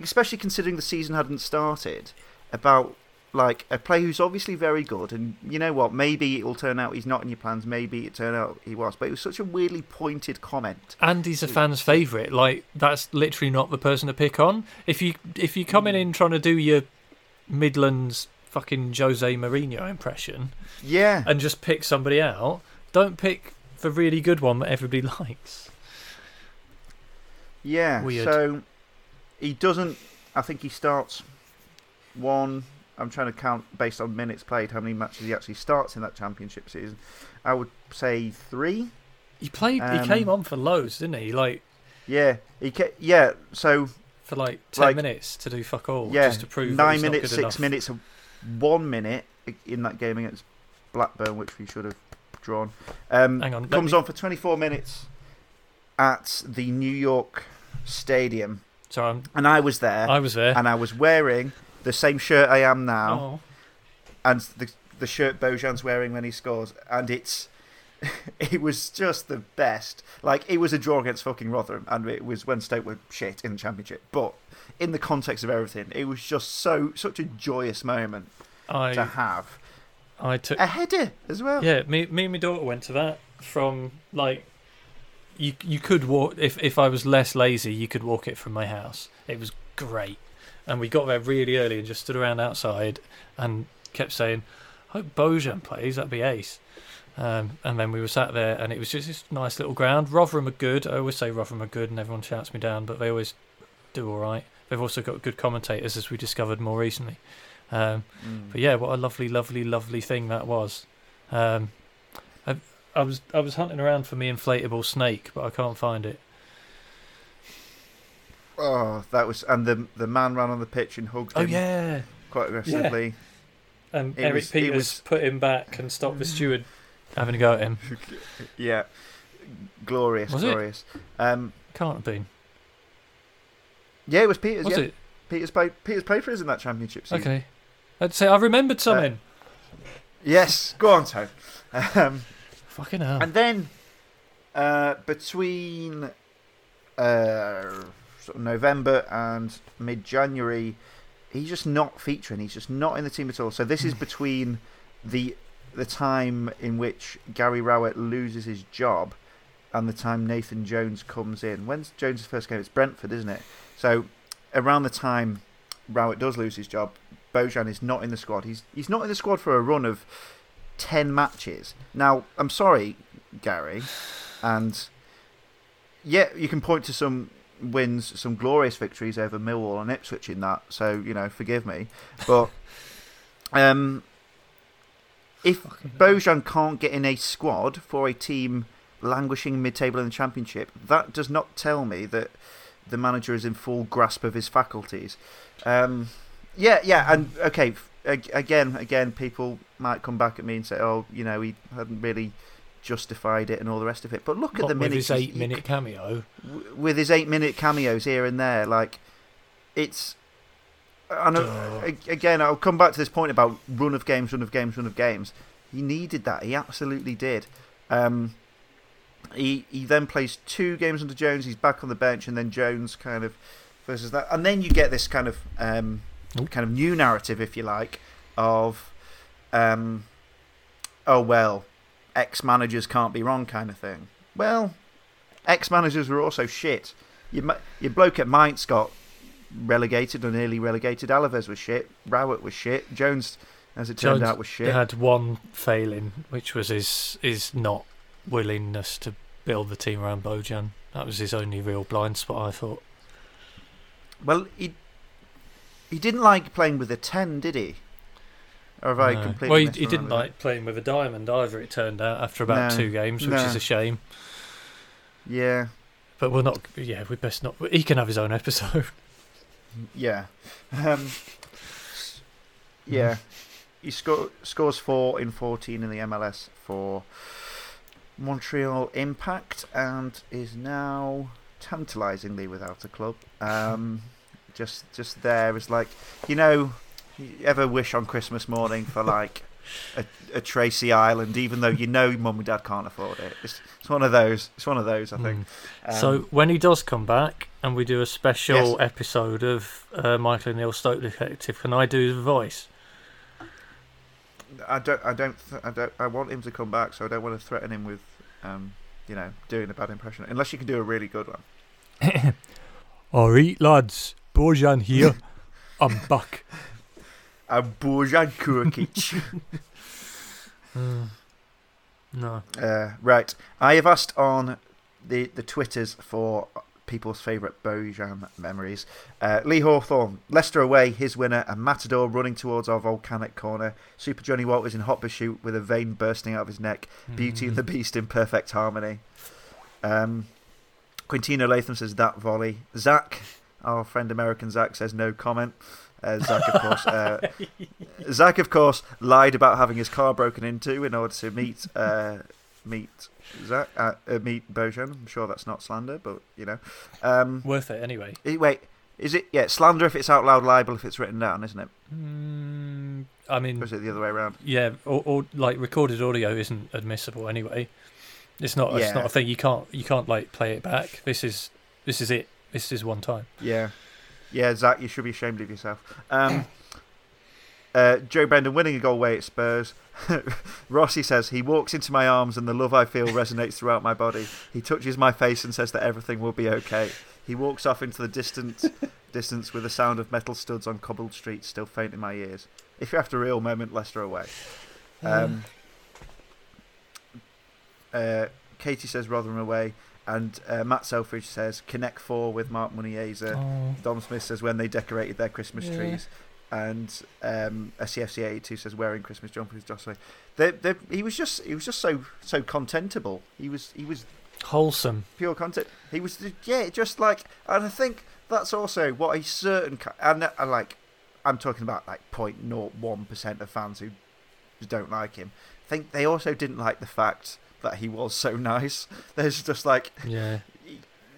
Speaker 1: especially considering the season hadn't started, about like a player who's obviously very good, and you know what? Maybe it will turn out he's not in your plans. Maybe it turned out he was, but it was such a weirdly pointed comment.
Speaker 2: and he's a fan's favourite. Like that's literally not the person to pick on. If you if you coming hmm. in trying to do your Midlands fucking Jose Mourinho impression
Speaker 1: Yeah,
Speaker 2: and just pick somebody out, don't pick the really good one that everybody likes.
Speaker 1: yeah.
Speaker 2: Weird.
Speaker 1: So he doesn't. I think he starts one. I'm trying to count based on minutes played how many matches he actually starts in that championship season. I would say three.
Speaker 2: He played.
Speaker 1: Um,
Speaker 2: he came on for loads, didn't he? Like
Speaker 1: Yeah, he ca- yeah. So
Speaker 2: for like ten
Speaker 1: Like-
Speaker 2: minutes to do fuck all,
Speaker 1: yeah,
Speaker 2: just to prove that
Speaker 1: nine minutes, six
Speaker 2: enough.
Speaker 1: minutes, one minute in that game against Blackburn, which we should have drawn. Um,
Speaker 2: Hang on,
Speaker 1: comes
Speaker 2: me-
Speaker 1: on for 24 minutes at the New York Stadium,
Speaker 2: So I'm,
Speaker 1: and I was there,
Speaker 2: I was there.
Speaker 1: and I was wearing the same shirt I am now,
Speaker 2: Oh,
Speaker 1: and the the shirt Bojan's wearing when he scores, and it's. It was just the best. Like it was a draw against fucking Rotherham, and it was when Stoke were shit in the championship. But in the context of everything, it was just so such a joyous moment to
Speaker 2: I
Speaker 1: have.
Speaker 2: I took.
Speaker 1: A header as well.
Speaker 2: Yeah, me, me and my daughter went to that from like. You you could walk if if I was less lazy, you could walk it from my house. It was great, and we got there really early and just stood around outside and kept saying, "I "Hope Bojan plays. That'd be ace." Um, and then we were sat there, and it was just this nice little ground. Rotherham are good. I always say Rotherham are good, and everyone shouts me down, but they always do all right. They've also got good commentators, as we discovered more recently. Um,
Speaker 1: Mm.
Speaker 2: but yeah, what a lovely, lovely, lovely thing that was. Um, I, was I was hunting around for me inflatable snake, but I can't find it.
Speaker 1: Oh, that was and the the man ran on the pitch and hugged
Speaker 2: Oh
Speaker 1: him
Speaker 2: yeah,
Speaker 1: quite aggressively.
Speaker 2: and
Speaker 1: It
Speaker 2: Erik
Speaker 1: was-
Speaker 2: Pieters
Speaker 1: was-
Speaker 2: put him back and stopped the steward having a go at him.
Speaker 1: Yeah, glorious,
Speaker 2: Was it?
Speaker 1: glorious. Um,
Speaker 2: Can't have been.
Speaker 1: yeah, it was Pieters.
Speaker 2: Was
Speaker 1: yeah,
Speaker 2: it?
Speaker 1: Pieters played. Pieters played for us in that championship season.
Speaker 2: Okay. I'd say I remembered something.
Speaker 1: Yes, go on, Tone. Um,
Speaker 2: Fucking hell.
Speaker 1: and then uh, between uh, sort of November and mid January, he's just not featuring. He's just not in the team at all. So this is between the the time in which Gary Rowett loses his job and the time Nathan Jones comes in. When's Jones' first game? It's Brentford, isn't it? So around the time Rowett does lose his job, Bojan is not in the squad. He's he's not in the squad for a run of ten matches. Now, I'm sorry, Gary, and yeah, you can point to some wins, some glorious victories over Millwall and Ipswich in that. So you know, forgive me, but um, if. Bojan can't get in a squad for a team languishing mid-table in the championship, that does not tell me that the manager is in full grasp of his faculties. Um, yeah, yeah, and okay. Again, again, people might come back at me and say, "Oh, you know, he hadn't really justified it and all the rest of it." But look at the
Speaker 2: with
Speaker 1: minutes
Speaker 2: his eight-minute cameo.
Speaker 1: with his eight-minute cameos here and there. Like, it's. Know.
Speaker 2: Duh.
Speaker 1: Again, I'll come back to this point about run of games, run of games, run of games. He needed that. He absolutely did. Um, he he then plays two games under Jones. He's back on the bench, and then Jones kind of versus that, and then you get this kind of um,
Speaker 2: Nope.
Speaker 1: kind of new narrative, if you like, of um, oh well, ex managers can't be wrong, kind of thing. Well, ex managers were also shit. Your your bloke at Mainz got relegated or nearly relegated. Alaves was shit. Rowett was shit. Jones, as it turned
Speaker 2: Jones
Speaker 1: out, was shit.
Speaker 2: He
Speaker 1: shit.
Speaker 2: had one failing, which was his his not willingness to build the team around Bojan. That was his only real blind spot, I thought.
Speaker 1: Well, he he didn't like playing with a ten, did he? Or have I completely?
Speaker 2: well, he, he didn't
Speaker 1: misremembered?
Speaker 2: like playing with a diamond either. It turned out after about
Speaker 1: No,
Speaker 2: two games, which
Speaker 1: no.
Speaker 2: is a shame.
Speaker 1: Yeah,
Speaker 2: But we're not. Yeah, we best not. He can have his own episode.
Speaker 1: yeah, um, yeah. He sco- scores four in fourteen in the MLS for Montreal Impact, and is now tantalisingly without a club. Um, just, just there is like, you know, you ever wish on Christmas morning for like a, a Tracy Island, even though you know mum and dad can't afford it. It's, it's one of those. It's one of those. I think.
Speaker 2: Mm.
Speaker 1: Um,
Speaker 2: so when he does come back and we do a special
Speaker 1: Yes.
Speaker 2: episode of uh, Michael and Neil Stoke Detective, can I do his voice?
Speaker 1: I don't, I don't, th- I don't, I want him to come back, so I don't want to threaten him with, um, you know, doing a bad impression. Unless you can do a really good one.
Speaker 2: Alright, lads. Bojan here. I'm back.
Speaker 1: A Bojan Krkic.
Speaker 2: no.
Speaker 1: uh, right, I have asked on the the twitters for people's favourite Bojan memories. Uh, Lee Hawthorne, Leicester away, his winner, and Matador running towards our volcanic corner. Super Johnny Walters in hot pursuit with a vein bursting out of his neck. Beauty and the Beast in perfect harmony. Um, Quintino Latham says that volley. Zach, our friend American Zach, says no comment. Uh, Zach, of course, uh, Zach, of course, lied about having his car broken into in order to meet uh, meet Zach, uh, uh, meet Bojan. I'm sure that's not slander, but you know. Um,
Speaker 2: Worth it anyway.
Speaker 1: wait, is it? Yeah, slander if it's out loud, libel if it's written down, isn't it?
Speaker 2: Mm, I
Speaker 1: Or
Speaker 2: mean,
Speaker 1: is it the other way around?
Speaker 2: yeah, or, or like recorded audio isn't admissible anyway. It's not. It's not a thing. You can't. You can't like play it back. This is. This is it. This is one time.
Speaker 1: Yeah, yeah, Zach, you should be ashamed of yourself. Um, uh, Joe Brendan winning a goal away at Spurs. Rossi says he walks into my arms and the love I feel resonates throughout my body. He touches my face and says that everything will be okay. He walks off into the distant distance with the sound of metal studs on cobbled streets still faint in my ears. If you're after a real moment, Leicester away. Um, uh, Katie says Rotherham away, and uh, Matt Selfridge says Connect Four with Marc Muniesa.
Speaker 2: Oh,
Speaker 1: Dom Smith says when they decorated their Christmas
Speaker 2: Yeah.
Speaker 1: trees, and um, SCFC eighty two says wearing Christmas jumpers. Jocelyn, they, they, he was just he was just so so contentable. He was he was
Speaker 2: wholesome.
Speaker 1: pure content. He was yeah, just like, and I think that's also what a certain ki- and I like. I'm talking about like 0.01 percent of fans who don't like him. I think they also didn't like the fact that he was so nice. There's just like
Speaker 2: Yeah.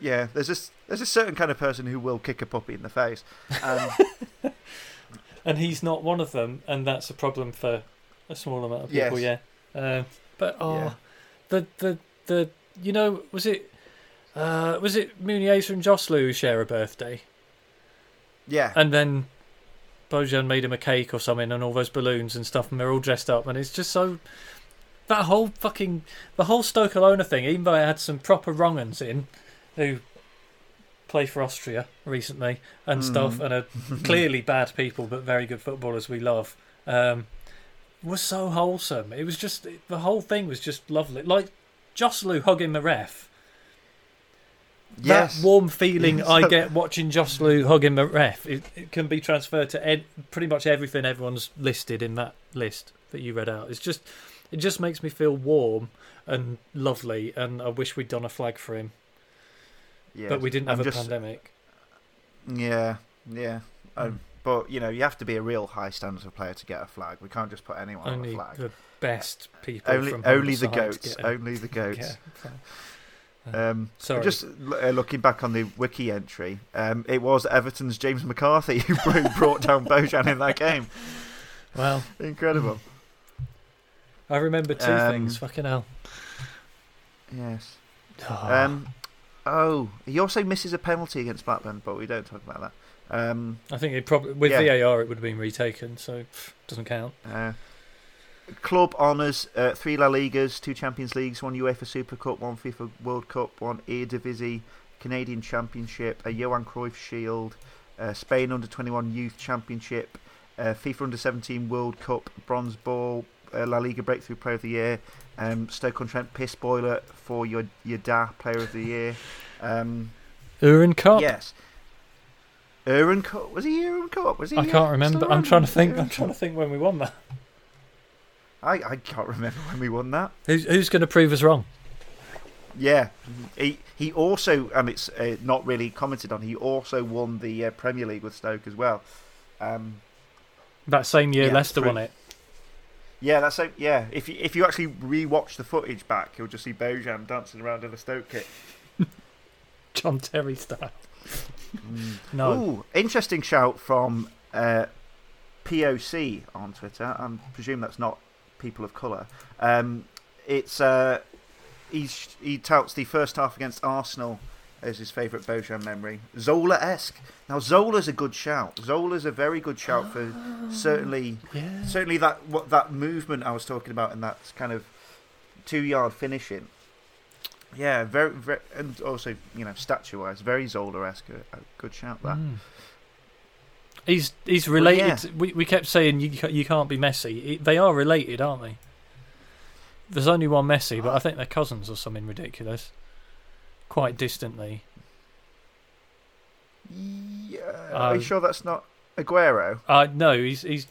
Speaker 1: yeah, there's this there's a certain kind of person who will kick a puppy in the face. Um,
Speaker 2: and he's not one of them, and that's a problem for a small amount of people.
Speaker 1: Yes.
Speaker 2: Yeah, uh, but oh,
Speaker 1: Yeah.
Speaker 2: the the the you know was it uh, was it Muniesa and Joselu who share a birthday,
Speaker 1: yeah,
Speaker 2: and then Bojan made him a cake or something, and all those balloons and stuff, and they're all dressed up, and it's just so. That whole fucking the whole Stokealona thing, even though I had some proper wrong-uns in, who play for Austria recently and stuff,
Speaker 1: Mhm.
Speaker 2: and are clearly bad people but very good footballers we love um, was so wholesome. It was just the whole thing was just lovely. Like Joselu hugging the ref.
Speaker 1: Yes,
Speaker 2: that warm feeling I get watching Joselu hugging the ref it, it can be transferred to ed- pretty much everything everyone's listed in that list that you read out. It's just it just makes me feel warm and lovely and I wish we'd done a flag for him
Speaker 1: yes.
Speaker 2: but we didn't have
Speaker 1: I'm
Speaker 2: a
Speaker 1: just-
Speaker 2: pandemic
Speaker 1: Yeah, yeah. Um,
Speaker 2: Mm.
Speaker 1: But you know, you have to be a real high standard of player to get a flag. We can't just put anyone on a
Speaker 2: only
Speaker 1: flag.
Speaker 2: the best people
Speaker 1: Only, only the goats. Only the goats. Um,
Speaker 2: Sorry.
Speaker 1: Just uh, looking back on the wiki entry, um, it was Everton's James McCarthy who brought down Bojan in that game.
Speaker 2: well,
Speaker 1: Incredible.
Speaker 2: I remember two
Speaker 1: Um,
Speaker 2: things. Fucking hell.
Speaker 1: Yes.
Speaker 2: Ah.
Speaker 1: Um, oh, he also misses a penalty against Blackburn, but we don't talk about that. Um,
Speaker 2: I think it probably with
Speaker 1: yeah.
Speaker 2: VAR it would have been retaken, so pff, doesn't count.
Speaker 1: uh, club honours uh, three La Ligas, two Champions Leagues, one UEFA Super Cup, one FIFA World Cup, one Eredivisie, Canadian Championship, a Johan Cruyff Shield, uh, Spain Under 21 Youth Championship, uh, FIFA Under 17 World Cup Bronze Ball, La Liga Breakthrough Player of the Year, um, Stoke on Trent Piss Boiler for your your Da Player of the Year. Um,
Speaker 2: Urin Cup.
Speaker 1: Yes. Aaron Cup was he Aaron Cup? Was he?
Speaker 2: I can't
Speaker 1: uh,
Speaker 2: remember. I'm trying to think. I'm trying to think when we won that.
Speaker 1: I I can't remember when we won that.
Speaker 2: Who's who's going to prove us wrong?
Speaker 1: Yeah, he he also and it's uh, not really commented on. He also won the uh, Premier League with Stoke as well. Um,
Speaker 2: That same year
Speaker 1: Yeah,
Speaker 2: Leicester won it.
Speaker 1: Yeah, that's so. Yeah, if you if you actually rewatch the footage back, you'll just see Bojan dancing around in a Stoke kit.
Speaker 2: John Terry style. No.
Speaker 1: Ooh, interesting shout from uh, POC on Twitter. I presume that's not people of colour. Um, it's uh, he's, he touts the first half against Arsenal as his favourite Bojan memory. Zola esque. Now Zola's a good shout. Zola's a very good shout for certainly
Speaker 2: Yeah.
Speaker 1: certainly that what that movement I was talking about and that kind of two yard finishing. Yeah, very, very and also you know statue wise, very Zola esque. A, good shout that.
Speaker 2: Mm. He's he's related.
Speaker 1: yeah.
Speaker 2: We we kept saying you you can't be Messi. He- They are related, aren't they? There's only one Messi, but I think they're cousins or something ridiculous. Quite distantly.
Speaker 1: Yeah, are you
Speaker 2: Um,
Speaker 1: sure that's not Aguero?
Speaker 2: Uh no, he's he's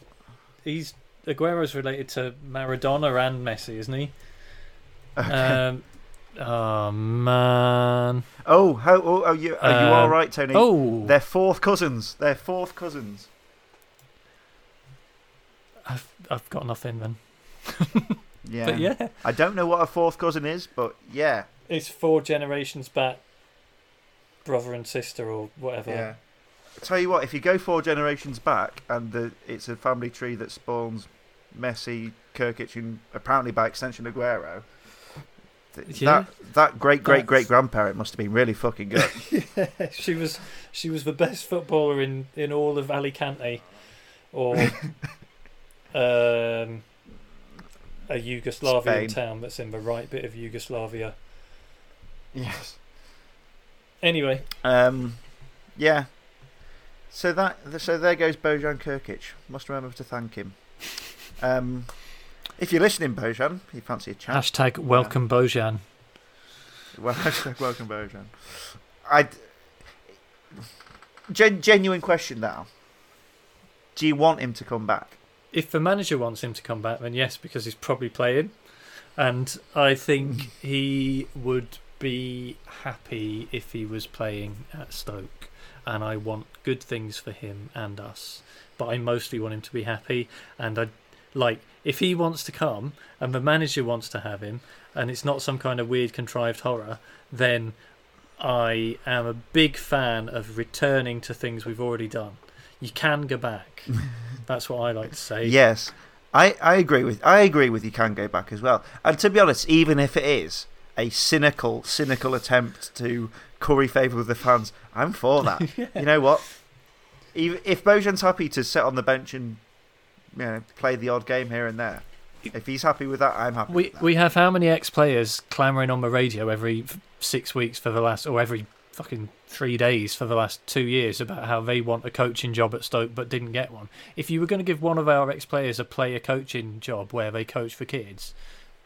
Speaker 2: he's Aguero's related to Maradona and Messi, isn't he?
Speaker 1: Okay.
Speaker 2: Um, oh man.
Speaker 1: oh, how oh, are you? Are you
Speaker 2: um,
Speaker 1: all right, Tony?
Speaker 2: Oh,
Speaker 1: They're fourth cousins. They're fourth cousins.
Speaker 2: I've I've got nothing then.
Speaker 1: Yeah.
Speaker 2: But yeah,
Speaker 1: I don't know what a fourth cousin is, but yeah,
Speaker 2: it's four generations back, brother and sister or whatever.
Speaker 1: yeah. Tell you what, if you go four generations back, and the, it's a family tree that spawns Messi, Krkic, and apparently by extension Aguero. th-
Speaker 2: Yeah.
Speaker 1: That that great great
Speaker 2: That's-
Speaker 1: great grandparent must have been really fucking good.
Speaker 2: she was she was the best footballer in, in all of Alicante, or um, a Yugoslavian
Speaker 1: Spain.
Speaker 2: town that's in the right bit of Yugoslavia.
Speaker 1: Yes.
Speaker 2: Anyway,
Speaker 1: Um, yeah. So that so there goes Bojan Krkic. Must remember to thank him. Um, if you're listening, Bojan, if you fancy a chat,
Speaker 2: hashtag welcome Bojan.
Speaker 1: well, hashtag welcome Bojan. I gen, genuine question now. Do you want him to come back?
Speaker 2: If the manager wants him to come back, then yes, because he's probably playing, and I think he would be happy if he was playing at Stoke, and I want good things for him and us. But I mostly want him to be happy, and I like if he wants to come and the manager wants to have him, and it's not some kind of weird contrived horror, then I am a big fan of returning to things we've already done. You can go back. That's what I like to say.
Speaker 1: Yes, I, I agree with I agree with you. Can go back as well. And to be honest, even if it is a cynical cynical attempt to curry favour with the fans, I'm for that. You know what? If Bojan's happy to sit on the bench and you know play the odd game here and there, if he's happy with that, I'm happy.
Speaker 2: We
Speaker 1: with that.
Speaker 2: we have how many ex players clamoring on the radio every six weeks for the last, or every fucking three days for the last two years about how they want a coaching job at Stoke but didn't get one. If you were going to give one of our ex players a player coaching job where they coach for kids,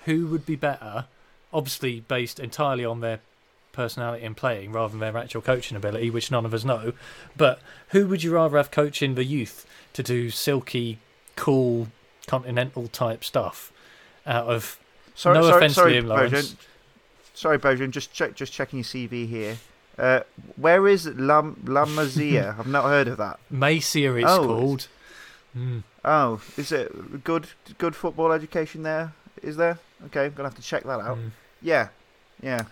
Speaker 2: who would be better? Obviously, based entirely on their personality and playing rather than their actual coaching ability, which none of us know. But who would you rather have coaching the youth to do silky, cool, continental type stuff out of
Speaker 1: sorry,
Speaker 2: no
Speaker 1: sorry,
Speaker 2: offence,
Speaker 1: sorry,
Speaker 2: Liam Lawrence.
Speaker 1: Bojan. Sorry, Bojan. Just check, just checking your CV here. Uh, where is Lam La Masia? I've not heard of that.
Speaker 2: Masia, it's
Speaker 1: Oh,
Speaker 2: called. Mm.
Speaker 1: Oh, is it good? Good football education there? Is there? Okay, I'm gonna have to check that out.
Speaker 2: Mm.
Speaker 1: Yeah, yeah.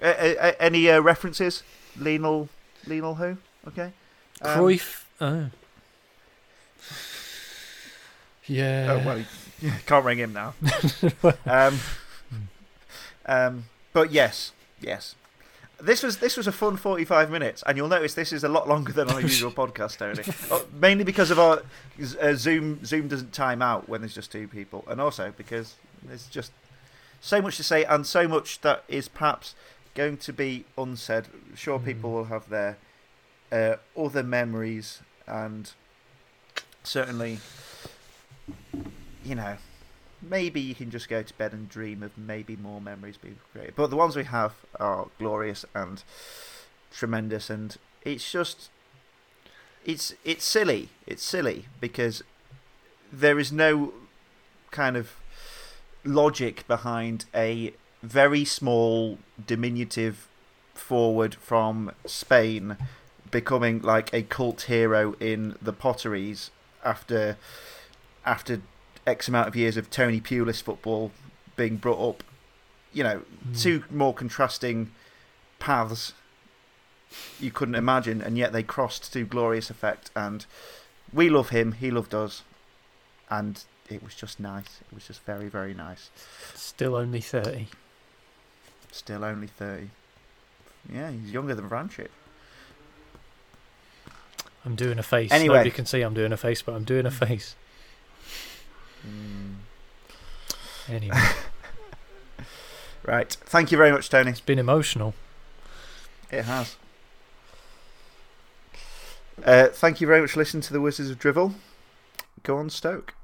Speaker 1: A- a- any uh, references? Lionel, Lionel who? Okay. Um,
Speaker 2: Cruyff. Oh. Yeah.
Speaker 1: Oh well, yeah, can't ring him now. um, um, but yes, yes. This was this was a fun forty-five minutes, and you'll notice this is a lot longer than our usual podcast, Tony. Oh, mainly because of our uh, Zoom. Zoom doesn't time out when there's just two people, and also because there's just so much to say, and so much that is perhaps going to be unsaid. Sure, people
Speaker 2: Mm.
Speaker 1: will have their uh, other memories, and certainly, you know, maybe you can just go to bed and dream of maybe more memories being created. But the ones we have are glorious and tremendous, and it's just it's it's silly. It's silly because there is no kind of logic behind a very small, diminutive forward from Spain becoming like a cult hero in the potteries after after X amount of years of Tony Pulis football being brought up. You know,
Speaker 2: Mm.
Speaker 1: two more contrasting paths you couldn't imagine, and yet they crossed to glorious effect. And we love him, he loved us, and it was just nice. It was just very, very nice.
Speaker 2: Still only 30.
Speaker 1: Still only 30. Yeah, he's younger than Vranchik.
Speaker 2: I'm doing a face.
Speaker 1: Anyway.
Speaker 2: Nobody can see I'm doing a face, but I'm doing a face.
Speaker 1: Mm.
Speaker 2: Anyway,
Speaker 1: Right. Thank you very much, Tony.
Speaker 2: it's been emotional.
Speaker 1: It has. Uh, thank you very much for listening to the Wizards of Drivel. Go on, Stoke.